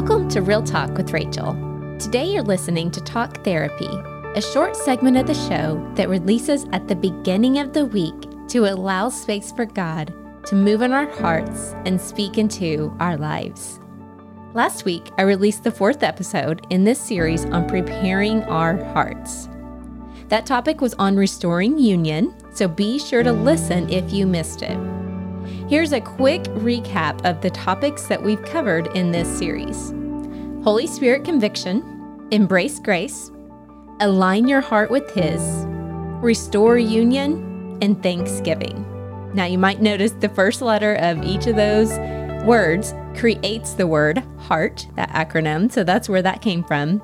Welcome to Real Talk with Rachel. Today you're listening to Talk Therapy, a short segment of the show that releases at the beginning of the week to allow space for God to move in our hearts and speak into our lives. Last week, I released the fourth episode in this series on preparing our hearts. That topic was on restoring union, so be sure to listen if you missed it. Here's a quick recap of the topics that we've covered in this series Holy Spirit conviction, embrace grace, align your heart with His, restore union, and thanksgiving. Now, you might notice the first letter of each of those words creates the word heart, that acronym. So that's where that came from.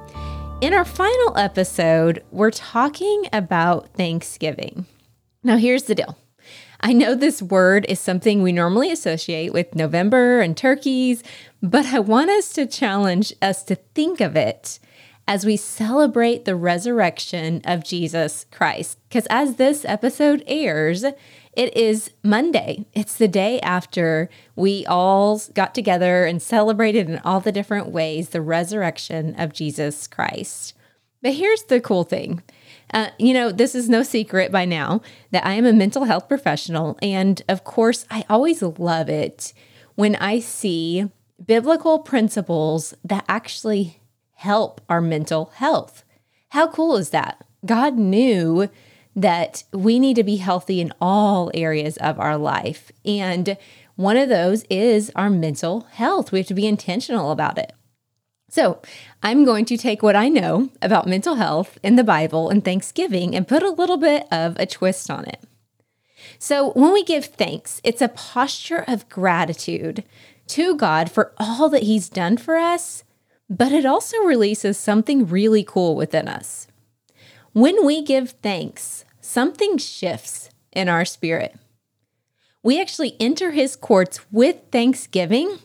In our final episode, we're talking about Thanksgiving. Now, here's the deal I know this word is something we normally associate with November and turkeys, but I want us to challenge us to think of it as we celebrate the resurrection of Jesus Christ. Because as this episode airs, it is Monday. It's the day after we all got together and celebrated in all the different ways the resurrection of Jesus Christ. But here's the cool thing uh, you know, this is no secret by now that I am a mental health professional. And of course, I always love it when I see biblical principles that actually help our mental health. How cool is that? God knew that we need to be healthy in all areas of our life. And one of those is our mental health. We have to be intentional about it. So, I'm going to take what I know about mental health in the Bible and Thanksgiving and put a little bit of a twist on it. So, when we give thanks, it's a posture of gratitude to God for all that He's done for us, but it also releases something really cool within us. When we give thanks, something shifts in our spirit. We actually enter His courts with thanksgiving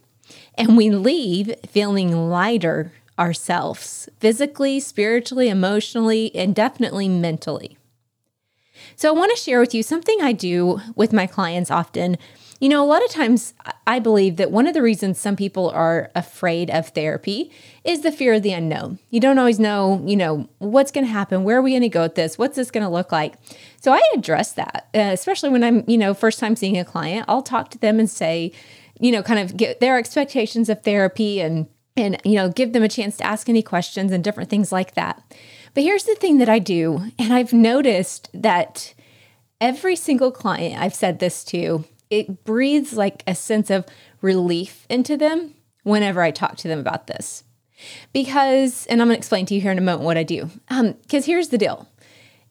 and we leave feeling lighter ourselves, physically, spiritually, emotionally, and definitely mentally. So, I want to share with you something I do with my clients often. You know, a lot of times I believe that one of the reasons some people are afraid of therapy is the fear of the unknown. You don't always know, you know, what's going to happen, where are we going to go with this, what's this going to look like. So I address that, uh, especially when I'm, you know, first time seeing a client. I'll talk to them and say, you know, kind of get their expectations of therapy and and you know, give them a chance to ask any questions and different things like that. But here's the thing that I do, and I've noticed that every single client I've said this to, it breathes like a sense of relief into them whenever I talk to them about this. Because, and I'm to explain to you here in a moment what I do. Because um, here's the deal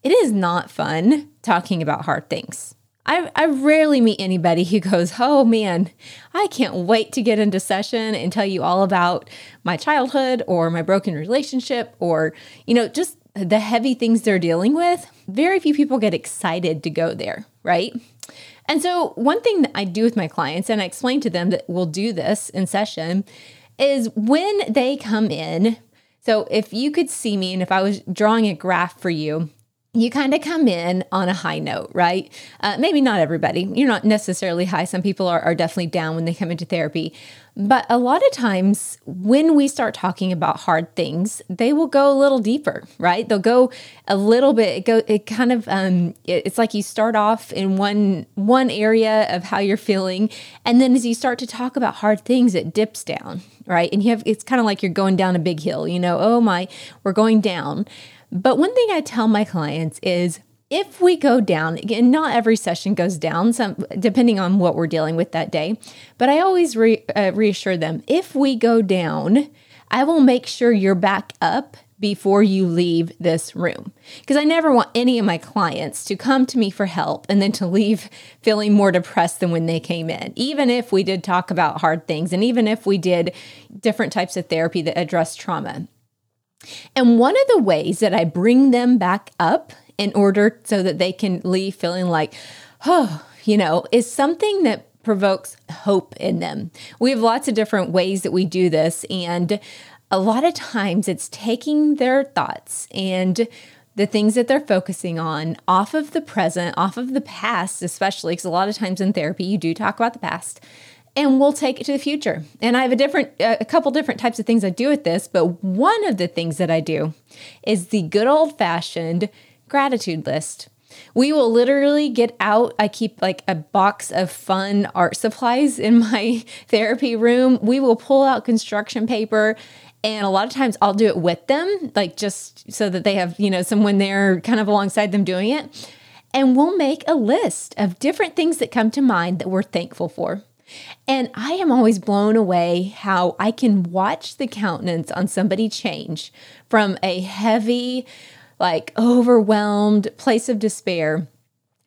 it is not fun talking about hard things. I, I rarely meet anybody who goes, Oh man, I can't wait to get into session and tell you all about my childhood or my broken relationship or, you know, just the heavy things they're dealing with. Very few people get excited to go there, right? And so, one thing that I do with my clients, and I explain to them that we'll do this in session, is when they come in. So, if you could see me and if I was drawing a graph for you, you kind of come in on a high note, right? Uh, maybe not everybody. You're not necessarily high. Some people are, are definitely down when they come into therapy. But a lot of times when we start talking about hard things, they will go a little deeper, right? They'll go a little bit. It go. It kind of. Um, it, it's like you start off in one one area of how you're feeling, and then as you start to talk about hard things, it dips down, right? And you have. It's kind of like you're going down a big hill. You know, oh my, we're going down. But one thing I tell my clients is if we go down, again, not every session goes down, some depending on what we're dealing with that day, but I always re, uh, reassure them if we go down, I will make sure you're back up before you leave this room. Because I never want any of my clients to come to me for help and then to leave feeling more depressed than when they came in. Even if we did talk about hard things and even if we did different types of therapy that address trauma. And one of the ways that I bring them back up in order so that they can leave feeling like, oh, you know, is something that provokes hope in them. We have lots of different ways that we do this. And a lot of times it's taking their thoughts and the things that they're focusing on off of the present, off of the past, especially because a lot of times in therapy, you do talk about the past and we'll take it to the future. And I have a different, a couple different types of things I do with this, but one of the things that I do is the good old fashioned gratitude list. We will literally get out. I keep like a box of fun art supplies in my therapy room. We will pull out construction paper and a lot of times I'll do it with them, like just so that they have, you know, someone there kind of alongside them doing it. And we'll make a list of different things that come to mind that we're thankful for. And I am always blown away how I can watch the countenance on somebody change from a heavy, like overwhelmed place of despair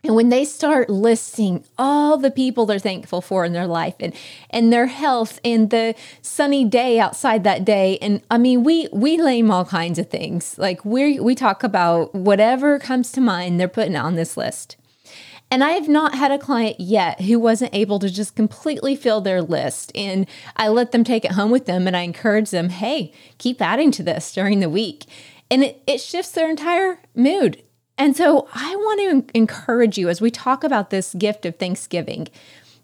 and when they start listing all the people they're thankful for in their life and and their health and the sunny day outside that day and I mean we we name all kinds of things. Like we we talk about whatever comes to mind they're putting on this list. And I have not had a client yet who wasn't able to just completely fill their list. And I let them take it home with them and I encourage them, hey, keep adding to this during the week. And it, it shifts their entire mood. And so I want to encourage you as we talk about this gift of Thanksgiving.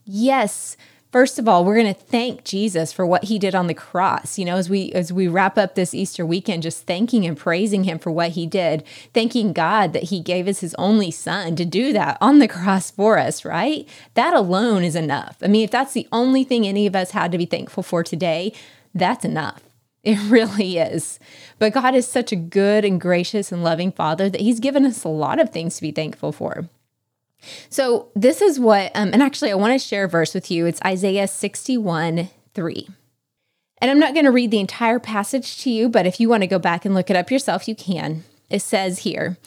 Yes, first of all, we're going to thank Jesus for what he did on the cross. You know, as we as we wrap up this Easter weekend just thanking and praising him for what he did, thanking God that he gave us his only son to do that on the cross for us, right? That alone is enough. I mean, if that's the only thing any of us had to be thankful for today, that's enough. It really is. But God is such a good and gracious and loving Father that He's given us a lot of things to be thankful for. So, this is what, um, and actually, I want to share a verse with you. It's Isaiah 61 3. And I'm not going to read the entire passage to you, but if you want to go back and look it up yourself, you can. It says here,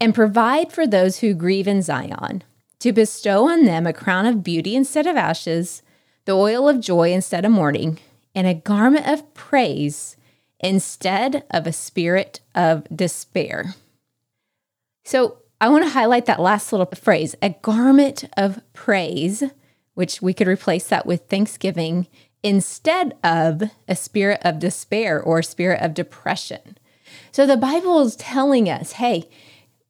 and provide for those who grieve in Zion, to bestow on them a crown of beauty instead of ashes, the oil of joy instead of mourning and a garment of praise instead of a spirit of despair. So I want to highlight that last little phrase a garment of praise, which we could replace that with thanksgiving instead of a spirit of despair or a spirit of depression. So the Bible is telling us hey,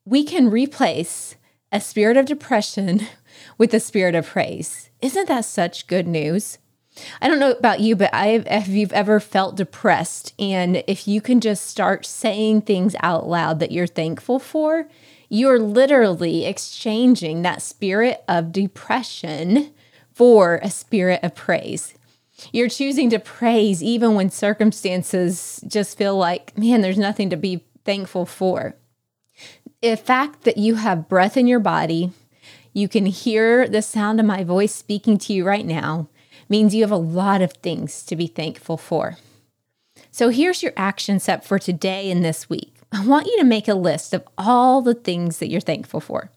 we can replace a spirit of depression with a spirit of praise. Isn't that such good news? I don't know about you, but I if you've ever felt depressed and if you can just start saying things out loud that you're thankful for, you're literally exchanging that spirit of depression for a spirit of praise. You're choosing to praise even when circumstances just feel like, man, there's nothing to be thankful for. The fact that you have breath in your body, you can hear the sound of my voice speaking to you right now means you have a lot of things to be thankful for. So here's your action step for today and this week. I want you to make a list of all the things that you're thankful for.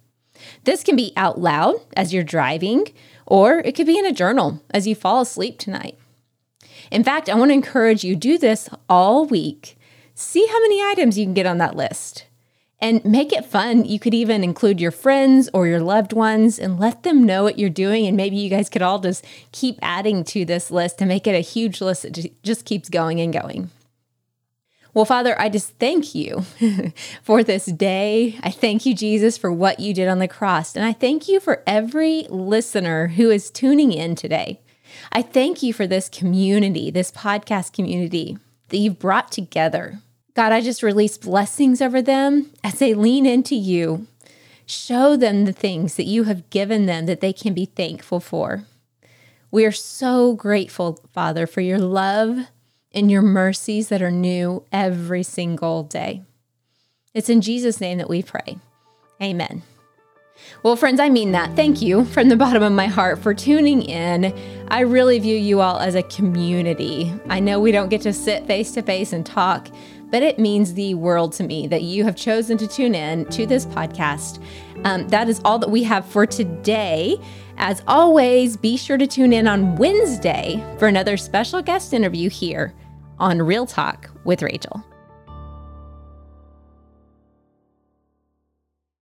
This can be out loud as you're driving, or it could be in a journal as you fall asleep tonight. In fact, I want to encourage you do this all week. See how many items you can get on that list and make it fun. You could even include your friends or your loved ones and let them know what you're doing. And maybe you guys could all just keep adding to this list to make it a huge list that just keeps going and going. Well, Father, I just thank you for this day. I thank you, Jesus, for what you did on the cross. And I thank you for every listener who is tuning in today. I thank you for this community, this podcast community that you've brought together. God, I just release blessings over them as they lean into you. Show them the things that you have given them that they can be thankful for. We are so grateful, Father, for your love and your mercies that are new every single day. It's in Jesus' name that we pray. Amen. Well, friends, I mean that. Thank you from the bottom of my heart for tuning in. I really view you all as a community. I know we don't get to sit face to face and talk, but it means the world to me that you have chosen to tune in to this podcast. Um, that is all that we have for today. As always, be sure to tune in on Wednesday for another special guest interview here on Real Talk with Rachel.